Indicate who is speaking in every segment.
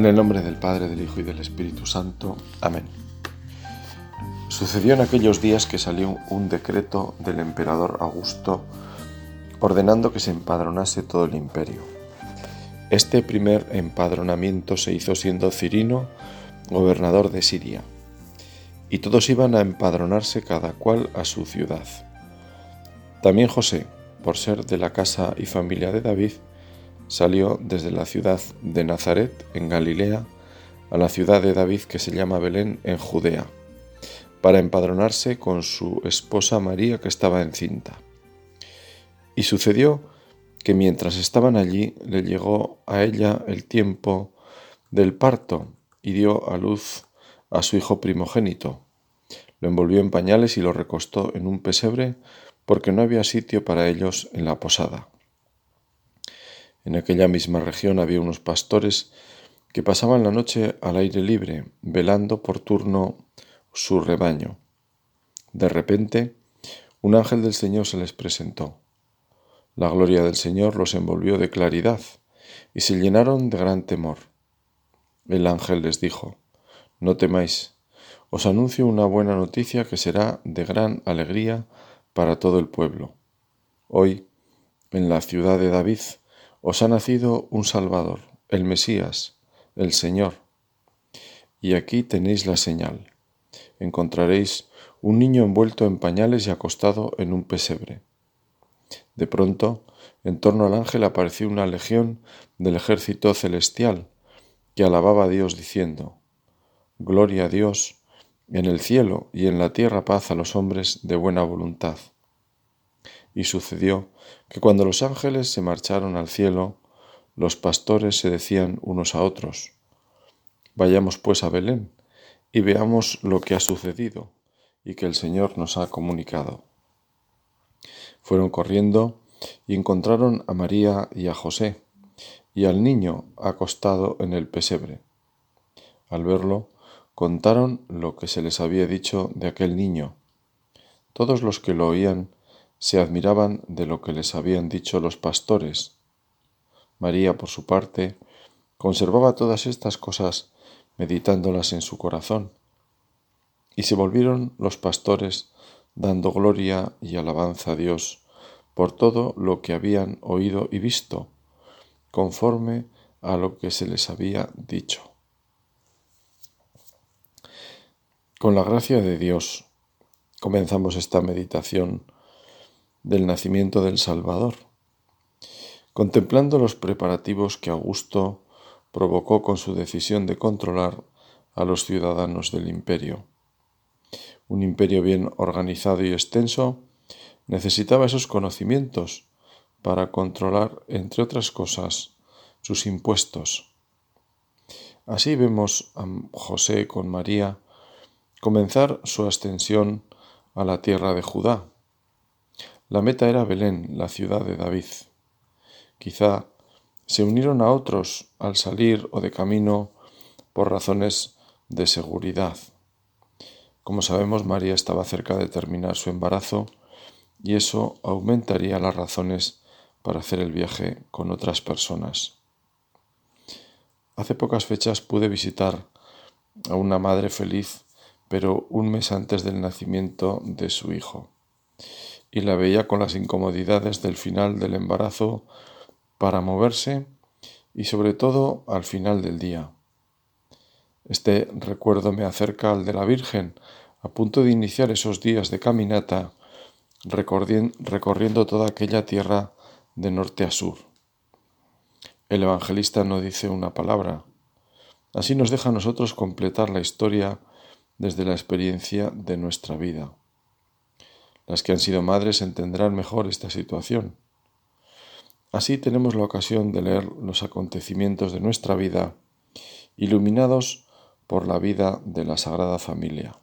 Speaker 1: En el nombre del Padre, del Hijo y del Espíritu Santo. Amén. Sucedió en aquellos días que salió un decreto del emperador Augusto ordenando que se empadronase todo el imperio. Este primer empadronamiento se hizo siendo Cirino gobernador de Siria, y todos iban a empadronarse cada cual a su ciudad. También José, por ser de la casa y familia de David, salió desde la ciudad de Nazaret, en Galilea, a la ciudad de David que se llama Belén, en Judea, para empadronarse con su esposa María que estaba encinta. Y sucedió que mientras estaban allí le llegó a ella el tiempo del parto y dio a luz a su hijo primogénito. Lo envolvió en pañales y lo recostó en un pesebre porque no había sitio para ellos en la posada. En aquella misma región había unos pastores que pasaban la noche al aire libre, velando por turno su rebaño. De repente, un ángel del Señor se les presentó. La gloria del Señor los envolvió de claridad y se llenaron de gran temor. El ángel les dijo, No temáis, os anuncio una buena noticia que será de gran alegría para todo el pueblo. Hoy, en la ciudad de David, os ha nacido un Salvador, el Mesías, el Señor. Y aquí tenéis la señal. Encontraréis un niño envuelto en pañales y acostado en un pesebre. De pronto, en torno al ángel apareció una legión del ejército celestial que alababa a Dios diciendo, Gloria a Dios en el cielo y en la tierra paz a los hombres de buena voluntad. Y sucedió que cuando los ángeles se marcharon al cielo, los pastores se decían unos a otros, Vayamos pues a Belén y veamos lo que ha sucedido y que el Señor nos ha comunicado. Fueron corriendo y encontraron a María y a José y al niño acostado en el pesebre. Al verlo, contaron lo que se les había dicho de aquel niño. Todos los que lo oían se admiraban de lo que les habían dicho los pastores. María, por su parte, conservaba todas estas cosas meditándolas en su corazón. Y se volvieron los pastores dando gloria y alabanza a Dios por todo lo que habían oído y visto, conforme a lo que se les había dicho. Con la gracia de Dios comenzamos esta meditación del nacimiento del Salvador, contemplando los preparativos que Augusto provocó con su decisión de controlar a los ciudadanos del imperio. Un imperio bien organizado y extenso necesitaba esos conocimientos para controlar, entre otras cosas, sus impuestos. Así vemos a José con María comenzar su ascensión a la tierra de Judá, la meta era Belén, la ciudad de David. Quizá se unieron a otros al salir o de camino por razones de seguridad. Como sabemos, María estaba cerca de terminar su embarazo y eso aumentaría las razones para hacer el viaje con otras personas. Hace pocas fechas pude visitar a una madre feliz, pero un mes antes del nacimiento de su hijo y la veía con las incomodidades del final del embarazo para moverse y sobre todo al final del día. Este recuerdo me acerca al de la Virgen, a punto de iniciar esos días de caminata, recorriendo toda aquella tierra de norte a sur. El evangelista no dice una palabra. Así nos deja a nosotros completar la historia desde la experiencia de nuestra vida. Las que han sido madres entenderán mejor esta situación. Así tenemos la ocasión de leer los acontecimientos de nuestra vida, iluminados por la vida de la Sagrada Familia.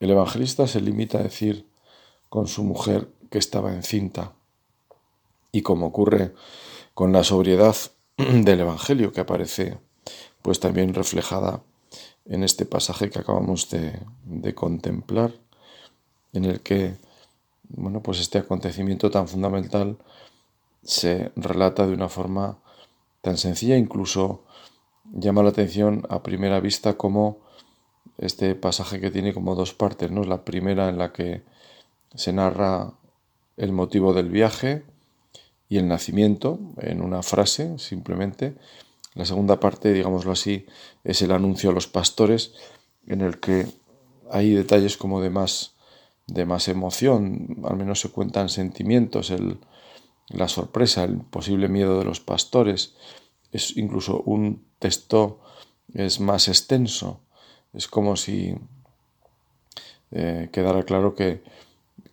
Speaker 1: El evangelista se limita a decir con su mujer que estaba encinta, y como ocurre con la sobriedad del Evangelio que aparece pues también reflejada en este pasaje que acabamos de, de contemplar, en el que bueno, pues este acontecimiento tan fundamental se relata de una forma tan sencilla, incluso llama la atención a primera vista como este pasaje que tiene como dos partes, ¿no? La primera en la que se narra el motivo del viaje y el nacimiento en una frase simplemente. La segunda parte, digámoslo así, es el anuncio a los pastores en el que hay detalles como de más de más emoción, al menos se cuentan sentimientos, el, la sorpresa, el posible miedo de los pastores, es incluso un texto es más extenso, es como si eh, quedara claro que,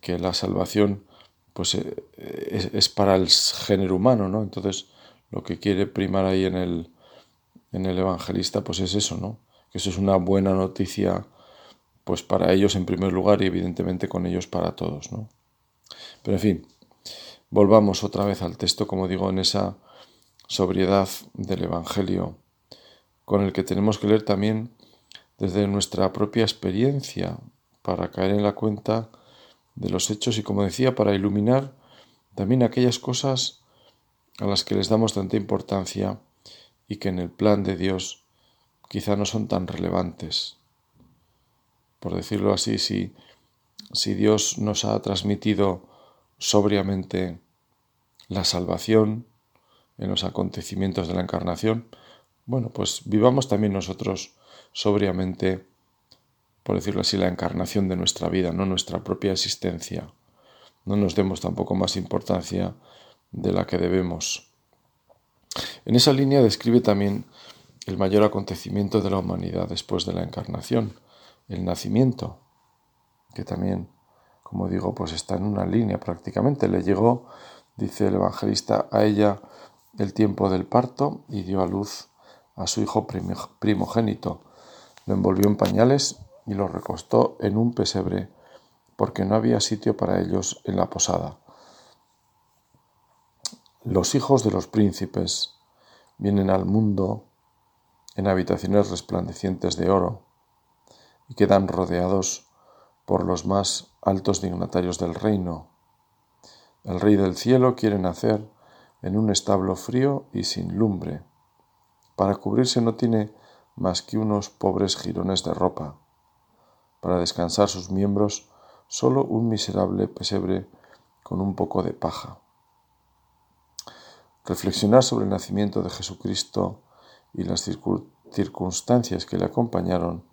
Speaker 1: que, la salvación pues eh, es, para el género humano, ¿no? Entonces lo que quiere primar ahí en el, en el evangelista pues es eso, ¿no? Que eso es una buena noticia pues para ellos en primer lugar y evidentemente con ellos para todos. ¿no? Pero en fin, volvamos otra vez al texto, como digo, en esa sobriedad del Evangelio, con el que tenemos que leer también desde nuestra propia experiencia, para caer en la cuenta de los hechos y, como decía, para iluminar también aquellas cosas a las que les damos tanta importancia y que en el plan de Dios quizá no son tan relevantes por decirlo así, si, si Dios nos ha transmitido sobriamente la salvación en los acontecimientos de la encarnación, bueno, pues vivamos también nosotros sobriamente, por decirlo así, la encarnación de nuestra vida, no nuestra propia existencia. No nos demos tampoco más importancia de la que debemos. En esa línea describe también el mayor acontecimiento de la humanidad después de la encarnación, el nacimiento, que también, como digo, pues está en una línea prácticamente. Le llegó, dice el evangelista, a ella el tiempo del parto y dio a luz a su hijo primogénito. Lo envolvió en pañales y lo recostó en un pesebre, porque no había sitio para ellos en la posada. Los hijos de los príncipes vienen al mundo en habitaciones resplandecientes de oro y quedan rodeados por los más altos dignatarios del reino. El Rey del cielo quiere nacer en un establo frío y sin lumbre. Para cubrirse no tiene más que unos pobres jirones de ropa. Para descansar sus miembros solo un miserable pesebre con un poco de paja. Reflexionar sobre el nacimiento de Jesucristo y las circunstancias que le acompañaron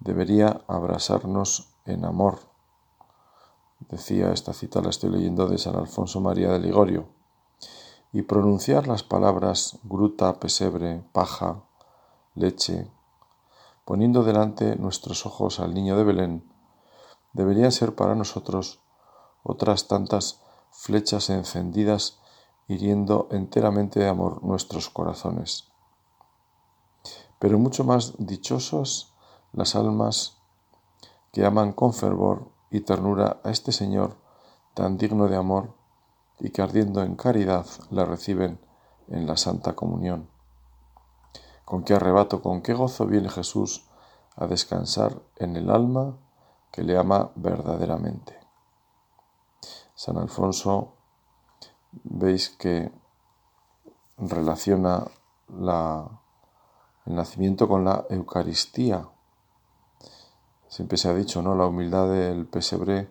Speaker 1: debería abrasarnos en amor. Decía esta cita, la estoy leyendo de San Alfonso María de Ligorio. Y pronunciar las palabras gruta, pesebre, paja, leche, poniendo delante nuestros ojos al niño de Belén, deberían ser para nosotros otras tantas flechas encendidas hiriendo enteramente de amor nuestros corazones. Pero mucho más dichosos las almas que aman con fervor y ternura a este Señor tan digno de amor y que ardiendo en caridad la reciben en la Santa Comunión. Con qué arrebato, con qué gozo viene Jesús a descansar en el alma que le ama verdaderamente. San Alfonso, veis que relaciona la, el nacimiento con la Eucaristía Siempre se ha dicho, ¿no? La humildad del pesebre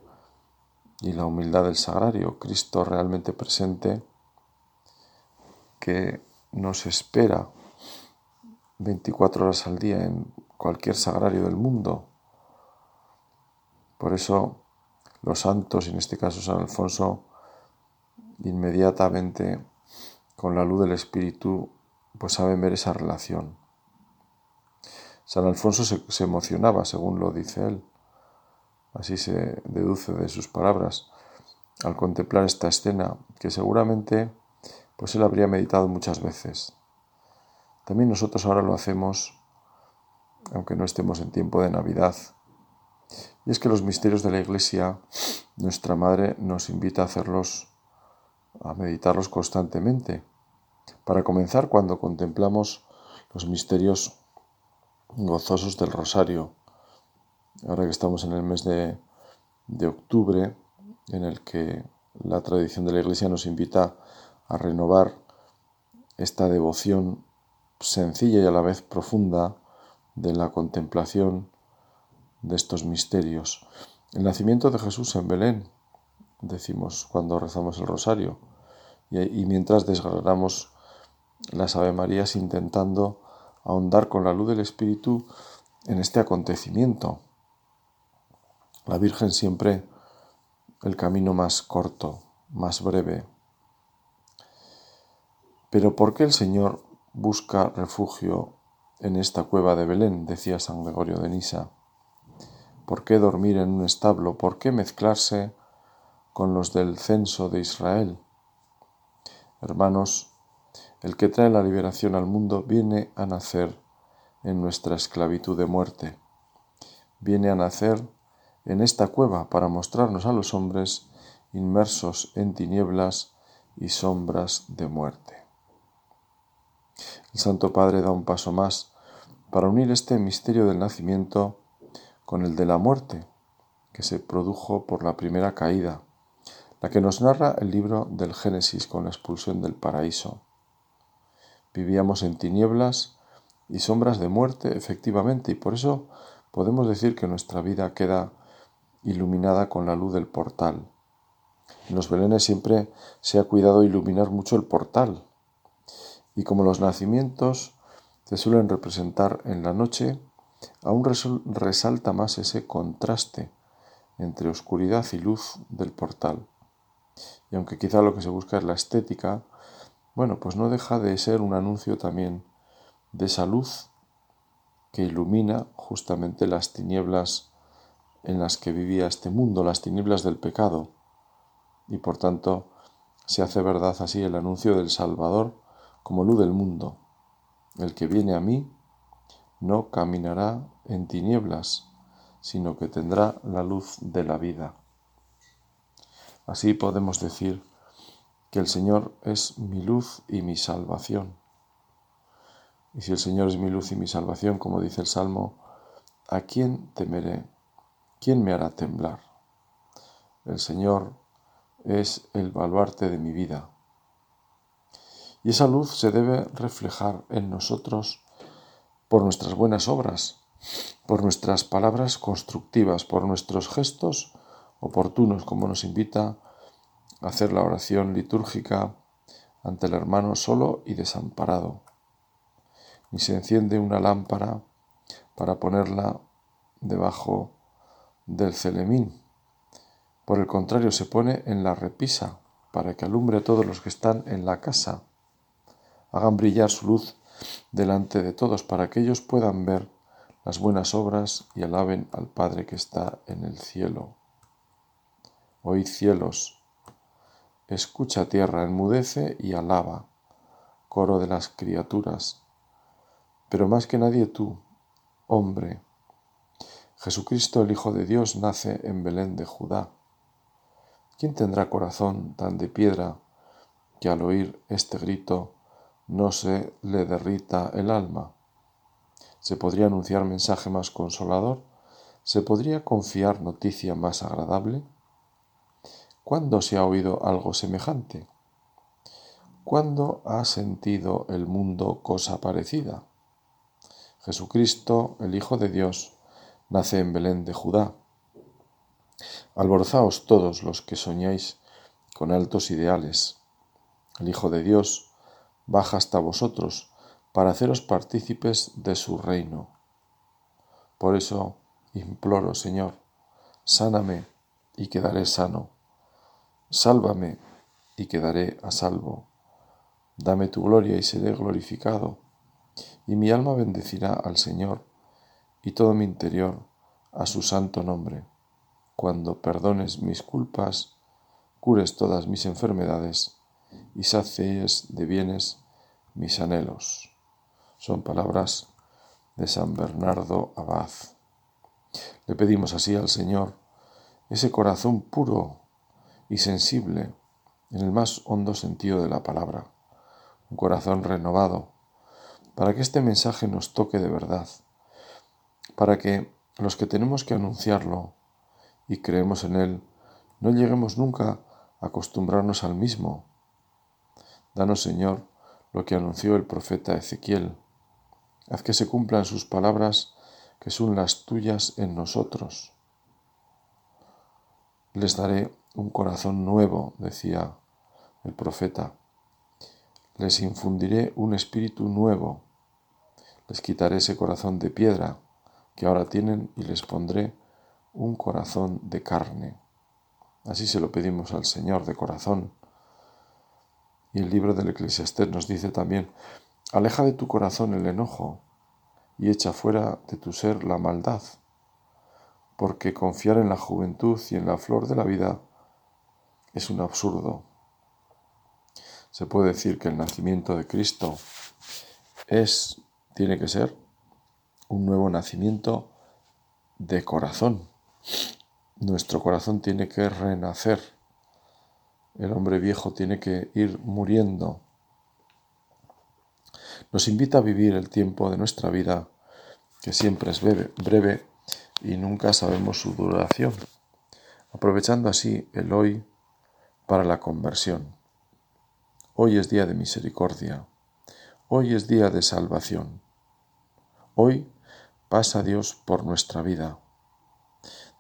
Speaker 1: y la humildad del sagrario. Cristo realmente presente que nos espera 24 horas al día en cualquier sagrario del mundo. Por eso los santos, y en este caso San Alfonso, inmediatamente con la luz del Espíritu, pues saben ver esa relación. San Alfonso se, emocionaba, según lo dice él. Así se deduce de sus palabras al contemplar esta escena que seguramente pues él habría meditado muchas veces. También nosotros ahora lo hacemos aunque no estemos en tiempo de Navidad. Y es que los misterios de la Iglesia, nuestra Madre nos invita a hacerlos, a meditarlos constantemente. Para comenzar, cuando contemplamos los misterios gozosos del rosario. Ahora que estamos en el mes de, octubre, en el que la tradición de la Iglesia nos invita a renovar esta devoción sencilla y a la vez profunda de la contemplación de estos misterios. El nacimiento de Jesús en Belén, decimos cuando rezamos el rosario, y, mientras desgranamos las Ave Marías intentando ahondar con la luz del Espíritu en este acontecimiento. La Virgen siempre el camino más corto, más breve. Pero ¿por qué el Señor busca refugio en esta cueva de Belén? decía San Gregorio de Nisa. ¿Por qué dormir en un establo? ¿Por qué mezclarse con los del censo de Israel? Hermanos, el que trae la liberación al mundo viene a nacer en nuestra esclavitud de muerte. Viene a nacer en esta cueva para mostrarnos a los hombres inmersos en tinieblas y sombras de muerte. El Santo Padre da un paso más para unir este misterio del nacimiento con el de la muerte, que se produjo por la primera caída, la que nos narra el libro del Génesis con la expulsión del paraíso. Vivíamos en tinieblas y sombras de muerte, efectivamente, y por eso podemos decir que nuestra vida queda iluminada con la luz del portal. En los belenes siempre se ha cuidado iluminar mucho el portal, y como los nacimientos se suelen representar en la noche, aún resalta más ese contraste entre oscuridad y luz del portal. Y aunque quizá lo que se busca es la estética, bueno, pues no deja de ser un anuncio también de esa luz que ilumina justamente las tinieblas en las que vivía este mundo, las tinieblas del pecado. Y por tanto se hace verdad así el anuncio del Salvador como luz del mundo. El que viene a mí no caminará en tinieblas, sino que tendrá la luz de la vida. Así podemos decir que el Señor es mi luz y mi salvación. Y si el Señor es mi luz y mi salvación, como dice el Salmo, ¿a quién temeré? ¿Quién me hará temblar? El Señor es el baluarte de mi vida. Y esa luz se debe reflejar en nosotros por nuestras buenas obras, por nuestras palabras constructivas, por nuestros gestos oportunos, como nos invita hacer la oración litúrgica ante el hermano solo y desamparado. Ni se enciende una lámpara para ponerla debajo del celemín. Por el contrario, se pone en la repisa para que alumbre a todos los que están en la casa hagan brillar su luz delante de todos para que ellos puedan ver las buenas obras y alaben al Padre que está en el cielo. Oíd cielos, escucha tierra, enmudece y alaba, coro de las criaturas, pero más que nadie tú, hombre. Jesucristo el Hijo de Dios nace en Belén de Judá. ¿Quién tendrá corazón tan de piedra que al oír este grito no se le derrita el alma. ¿Se podría anunciar mensaje más consolador? ¿Se podría confiar noticia más agradable? ¿Cuándo se ha oído algo semejante? ¿Cuándo ha sentido el mundo cosa parecida? Jesucristo, el Hijo de Dios, nace en Belén de Judá. Alborozaos todos los que soñáis con altos ideales. El Hijo de Dios, baja hasta vosotros para haceros partícipes de su reino. Por eso imploro, Señor, sáname y quedaré sano. Sálvame y quedaré a salvo. Dame tu gloria y seré glorificado. Y mi alma bendecirá al Señor y todo mi interior a su santo nombre. Cuando perdones mis culpas, cures todas mis enfermedades y sacies de bienes mis anhelos. Son palabras de San Bernardo Abad. Le pedimos así al Señor ese corazón puro y sensible en el más hondo sentido de la palabra, un corazón renovado, para que este mensaje nos toque de verdad, para que los que tenemos que anunciarlo y creemos en él, no lleguemos nunca a acostumbrarnos al mismo, Danos, Señor, lo que anunció el profeta Ezequiel. Haz que se cumplan sus palabras, que son las tuyas en nosotros. Les daré un corazón nuevo, decía el profeta. Les infundiré un espíritu nuevo. Les quitaré ese corazón de piedra que ahora tienen y les pondré un corazón de carne. Así se lo pedimos al Señor de corazón. Y el libro del Eclesiastés nos dice también, aleja de tu corazón el enojo y echa fuera de tu ser la maldad, porque confiar en la juventud y en la flor de la vida es un absurdo. Se puede decir que el nacimiento de Cristo es, tiene que ser un nuevo nacimiento de corazón. Nuestro corazón tiene que renacer. El hombre viejo tiene que ir muriendo. Nos invita a vivir el tiempo de nuestra vida, que siempre es breve, breve y nunca sabemos su duración, aprovechando así el hoy para la conversión. Hoy es día de misericordia. Hoy es día de salvación. Hoy pasa Dios por nuestra vida.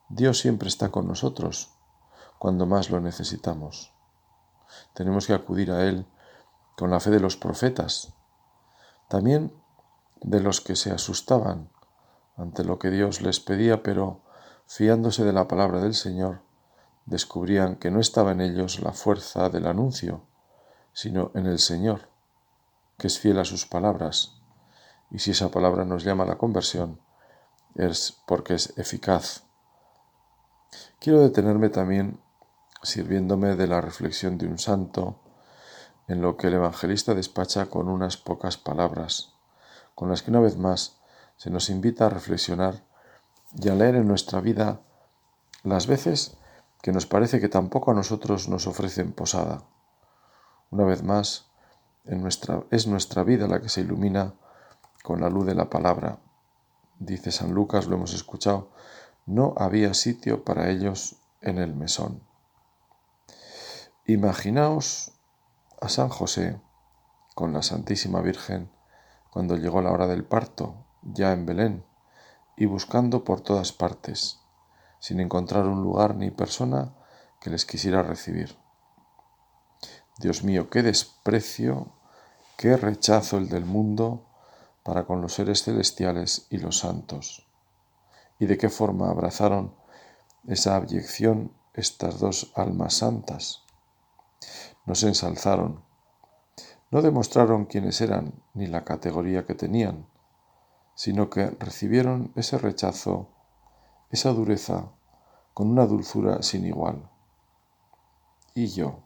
Speaker 1: Dios siempre está con nosotros cuando más lo necesitamos. Tenemos que acudir a Él con la fe de los profetas, también de los que se asustaban ante lo que Dios les pedía, pero fiándose de la palabra del Señor, descubrían que no estaba en ellos la fuerza del anuncio, sino en el Señor, que es fiel a sus palabras y si esa palabra nos llama a la conversión, es porque es eficaz. Quiero detenerme también sirviéndome de la reflexión de un santo en lo que el evangelista despacha con unas pocas palabras, con las que una vez más se nos invita a reflexionar y a leer en nuestra vida las veces que nos parece que tampoco a nosotros nos ofrecen posada. Una vez más, en nuestra, es nuestra vida la que se ilumina con la luz de la palabra. Dice San Lucas, lo hemos escuchado, no había sitio para ellos en el mesón. Imaginaos a San José con la Santísima Virgen cuando llegó la hora del parto, ya en Belén, y buscando por todas partes, sin encontrar un lugar ni persona que les quisiera recibir. Dios mío, qué desprecio, qué rechazo el del mundo para con los seres celestiales y los santos. ¿Y de qué forma abrazaron esa abyección estas dos almas santas? No se ensalzaron, no demostraron quiénes eran ni la categoría que tenían, sino que recibieron ese rechazo, esa dureza, con una dulzura sin igual. Y yo,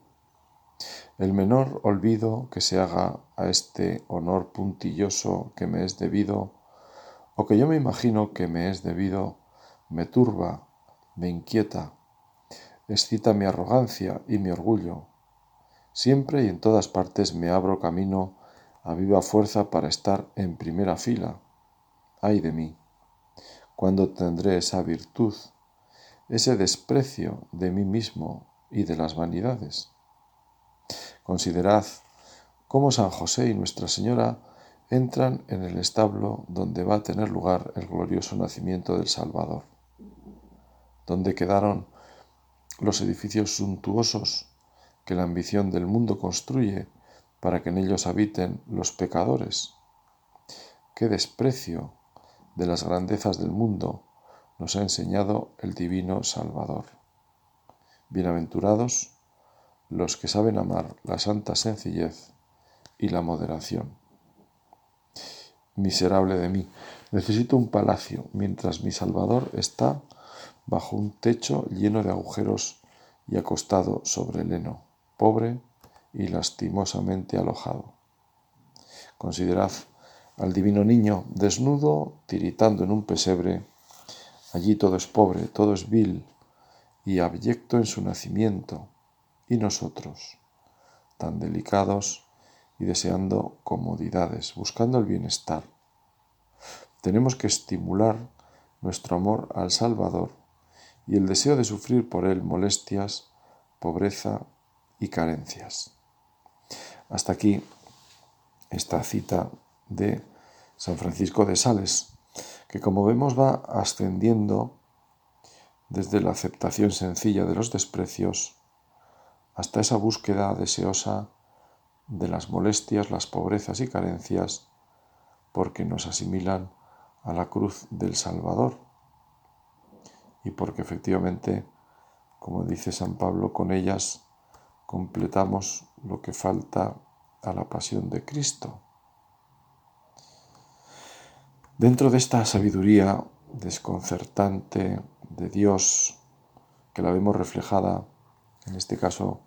Speaker 1: el menor olvido que se haga a este honor puntilloso que me es debido, o que yo me imagino que me es debido, me turba, me inquieta, excita mi arrogancia y mi orgullo. Siempre y en todas partes me abro camino a viva fuerza para estar en primera fila. Ay de mí, cuando tendré esa virtud, ese desprecio de mí mismo y de las vanidades. Considerad cómo San José y Nuestra Señora entran en el establo donde va a tener lugar el glorioso nacimiento del Salvador, donde quedaron los edificios suntuosos que la ambición del mundo construye para que en ellos habiten los pecadores. Qué desprecio de las grandezas del mundo nos ha enseñado el divino Salvador. Bienaventurados los que saben amar la santa sencillez y la moderación. Miserable de mí, necesito un palacio, mientras mi Salvador está bajo un techo lleno de agujeros y acostado sobre el heno, pobre y lastimosamente alojado. Considerad al divino niño desnudo, tiritando en un pesebre. Allí todo es pobre, todo es vil y abyecto en su nacimiento, y nosotros, tan delicados y deseando comodidades, buscando el bienestar. Tenemos que estimular nuestro amor al Salvador y el deseo de sufrir por Él molestias, pobreza y carencias. Hasta aquí esta cita de San Francisco de Sales, que como vemos va ascendiendo desde la aceptación sencilla de los desprecios hasta esa búsqueda deseosa de las molestias, las pobrezas y carencias, porque nos asimilan a la cruz del Salvador y porque efectivamente, como dice San Pablo, con ellas completamos lo que falta a la pasión de Cristo. Dentro de esta sabiduría desconcertante de Dios, que la vemos reflejada, en este caso,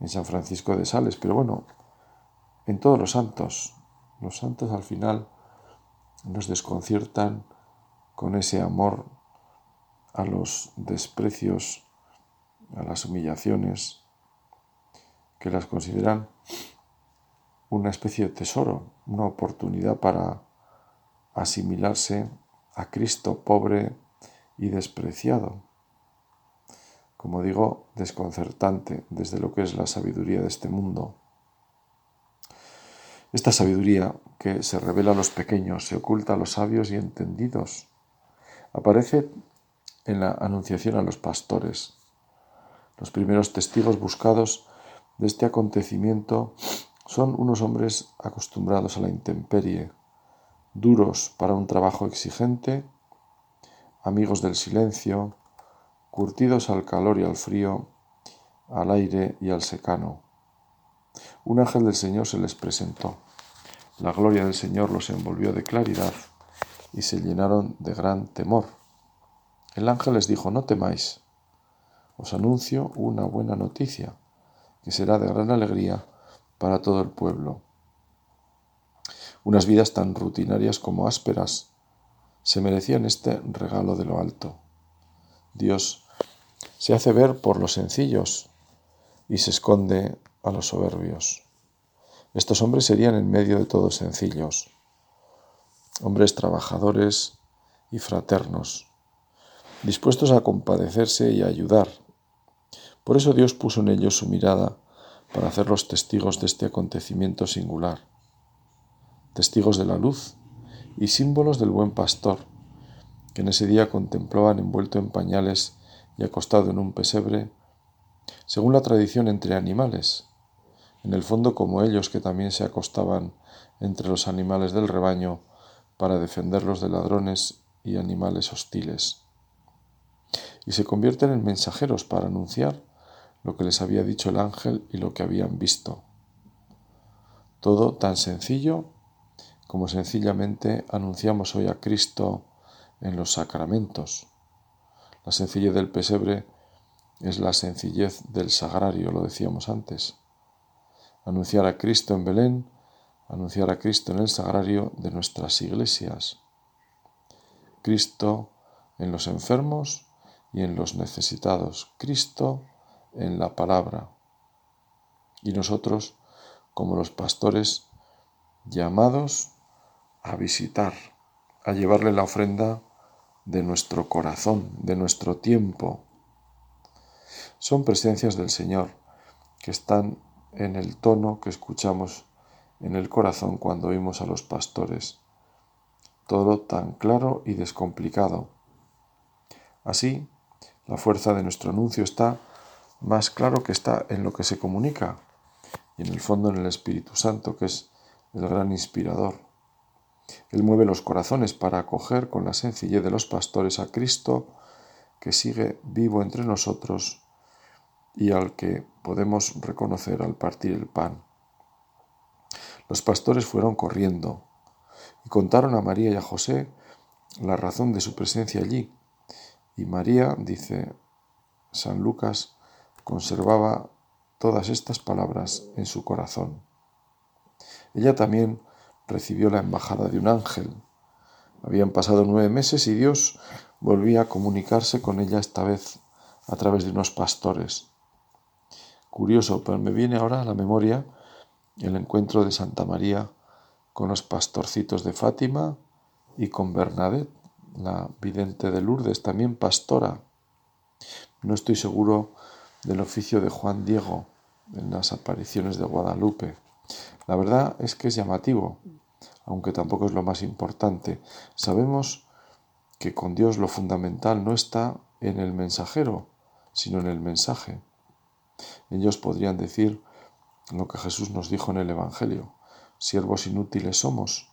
Speaker 1: en San Francisco de Sales, pero bueno, en todos los santos. Los santos al final nos desconciertan con ese amor a los desprecios, a las humillaciones, que las consideran una especie de tesoro, una oportunidad para asimilarse a Cristo pobre y despreciado. Como digo, desconcertante desde lo que es la sabiduría de este mundo. Esta sabiduría que se revela a los pequeños, se oculta a los sabios y entendidos, aparece en la anunciación a los pastores. Los primeros testigos buscados de este acontecimiento son unos hombres acostumbrados a la intemperie, duros para un trabajo exigente, amigos del silencio, curtidos al calor y al frío, al aire y al secano. Un ángel del Señor se les presentó. La gloria del Señor los envolvió de claridad y se llenaron de gran temor. El ángel les dijo, no temáis, os anuncio una buena noticia, que será de gran alegría para todo el pueblo. Unas vidas tan rutinarias como ásperas se merecían este regalo de lo alto. Dios se hace ver por los sencillos y se esconde a los soberbios. Estos hombres serían en medio de todos sencillos, hombres trabajadores y fraternos, dispuestos a compadecerse y a ayudar. Por eso Dios puso en ellos su mirada para hacerlos testigos de este acontecimiento singular, testigos de la luz y símbolos del buen pastor, que en ese día contemplaban envuelto en pañales y acostado en un pesebre, según la tradición entre animales, en el fondo como ellos que también se acostaban entre los animales del rebaño para defenderlos de ladrones y animales hostiles. Y se convierten en mensajeros para anunciar lo que les había dicho el ángel y lo que habían visto. Todo tan sencillo como sencillamente anunciamos hoy a Cristo en los sacramentos. La sencillez del pesebre es la sencillez del sagrario, lo decíamos antes anunciar a Cristo en Belén, anunciar a Cristo en el sagrario de nuestras iglesias. Cristo en los enfermos y en los necesitados. Cristo en la palabra. Y nosotros, como los pastores, llamados a visitar, a llevarle la ofrenda de nuestro corazón, de nuestro tiempo. Son presencias del Señor que están en el tono que escuchamos en el corazón cuando oímos a los pastores. Todo tan claro y descomplicado. Así, la fuerza de nuestro anuncio está más claro que está en lo que se comunica y en el fondo en el Espíritu Santo, que es el gran inspirador. Él mueve los corazones para acoger con la sencillez de los pastores a Cristo, que sigue vivo entre nosotros y al que podemos reconocer al partir el pan. Los pastores fueron corriendo y contaron a María y a José la razón de su presencia allí. Y María, dice San Lucas, conservaba todas estas palabras en su corazón. Ella también recibió la embajada de un ángel. Habían pasado nueve meses y Dios volvía a comunicarse con ella esta vez a través de unos pastores. Curioso, pero me viene ahora a la memoria el encuentro de Santa María con los pastorcitos de Fátima y con Bernadette, la vidente de Lourdes, también pastora. No estoy seguro del oficio de Juan Diego en las apariciones de Guadalupe. La verdad es que es llamativo. aunque tampoco es lo más importante. Sabemos que con Dios lo fundamental no está en el mensajero, sino en el mensaje. Ellos podrían decir lo que Jesús nos dijo en el Evangelio, siervos inútiles somos,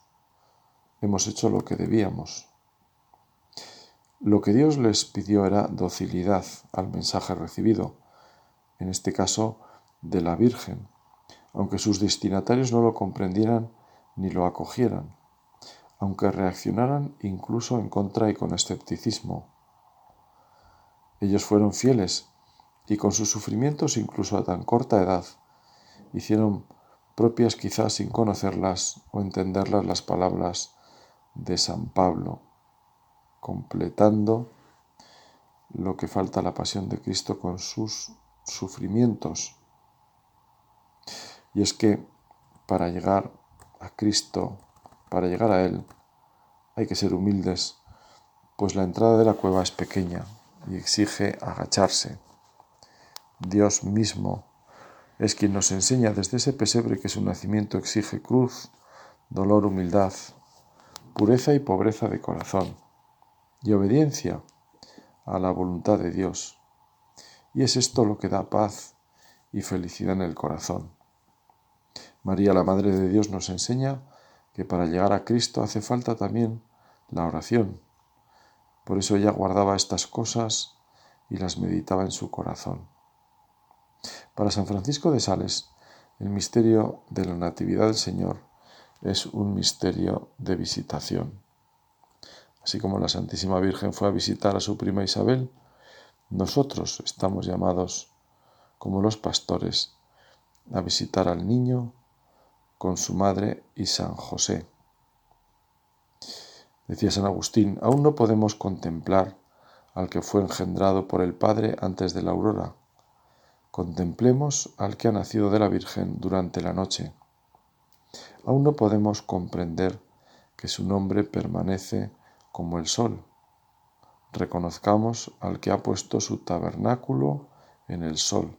Speaker 1: hemos hecho lo que debíamos. Lo que Dios les pidió era docilidad al mensaje recibido, en este caso de la Virgen, aunque sus destinatarios no lo comprendieran ni lo acogieran, aunque reaccionaran incluso en contra y con escepticismo. Ellos fueron fieles y con sus sufrimientos incluso a tan corta edad hicieron propias quizás sin conocerlas o entenderlas las palabras de San Pablo, completando lo que falta la pasión de Cristo con sus sufrimientos. Y es que para llegar a Cristo, para llegar a Él, hay que ser humildes, pues la entrada de la cueva es pequeña y exige agacharse. Dios mismo es quien nos enseña desde ese pesebre que su nacimiento exige cruz, dolor, humildad, pureza y pobreza de corazón, y obediencia a la voluntad de Dios. Y es esto lo que da paz y felicidad en el corazón. María, la Madre de Dios, nos enseña que para llegar a Cristo hace falta también la oración. Por eso ella guardaba estas cosas y las meditaba en su corazón. Para San Francisco de Sales, el misterio de la Natividad del Señor es un misterio de visitación. Así como la Santísima Virgen fue a visitar a su prima Isabel, nosotros estamos llamados, como los pastores, a visitar al niño con su madre y San José. Decía San Agustín, aún no podemos contemplar al que fue engendrado por el Padre antes de la aurora. Contemplemos al que ha nacido de la Virgen durante la noche. Aún no podemos comprender que su nombre permanece como el sol. Reconozcamos al que ha puesto su tabernáculo en el sol.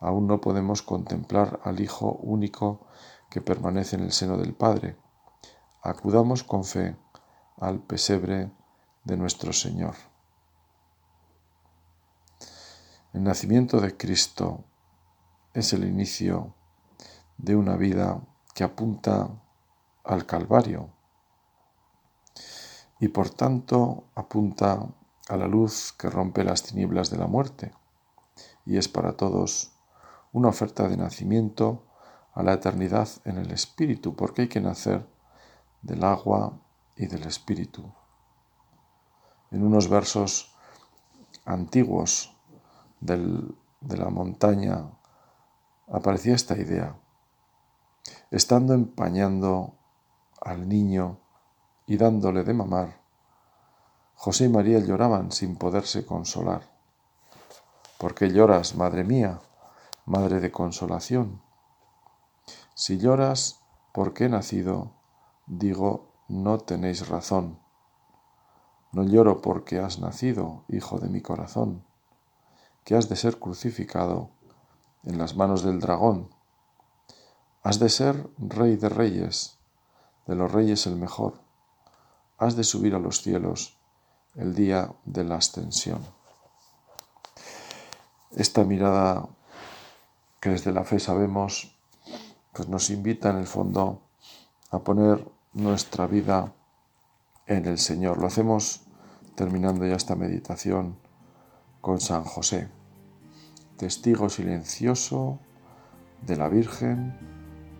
Speaker 1: Aún no podemos contemplar al Hijo único que permanece en el seno del Padre. Acudamos con fe al pesebre de nuestro Señor. El nacimiento de Cristo es el inicio de una vida que apunta al Calvario y por tanto apunta a la luz que rompe las tinieblas de la muerte y es para todos una oferta de nacimiento a la eternidad en el Espíritu, porque hay que nacer del agua y del Espíritu. En unos versos antiguos de la montaña aparecía esta idea. Estando empañando al niño y dándole de mamar, José y María lloraban sin poderse consolar. ¿Por qué lloras, madre mía, madre de consolación? Si lloras porque he nacido, digo, no tenéis razón. No lloro porque has nacido, hijo de mi corazón, que has de ser crucificado en las manos del dragón. Has de ser rey de reyes, de los reyes el mejor. Has de subir a los cielos el día de la ascensión. Esta mirada que desde la fe sabemos, pues nos invita en el fondo a poner nuestra vida en el Señor. Lo hacemos terminando ya esta meditación con San José, testigo silencioso de la Virgen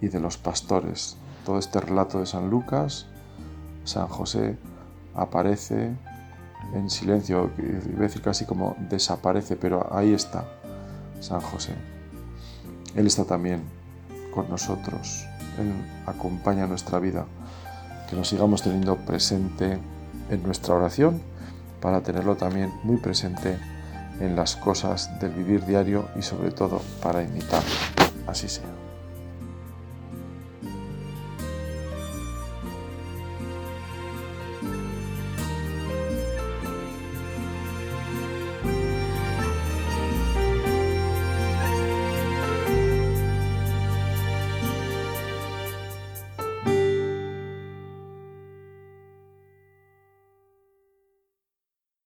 Speaker 1: y de los pastores. Todo este relato de San Lucas, San José aparece en silencio, iba a decir casi como desaparece, pero ahí está San José. Él está también con nosotros, Él acompaña nuestra vida, que nos sigamos teniendo presente en nuestra oración para tenerlo también muy presente en las cosas del vivir diario y sobre todo para imitarlo. Así sea.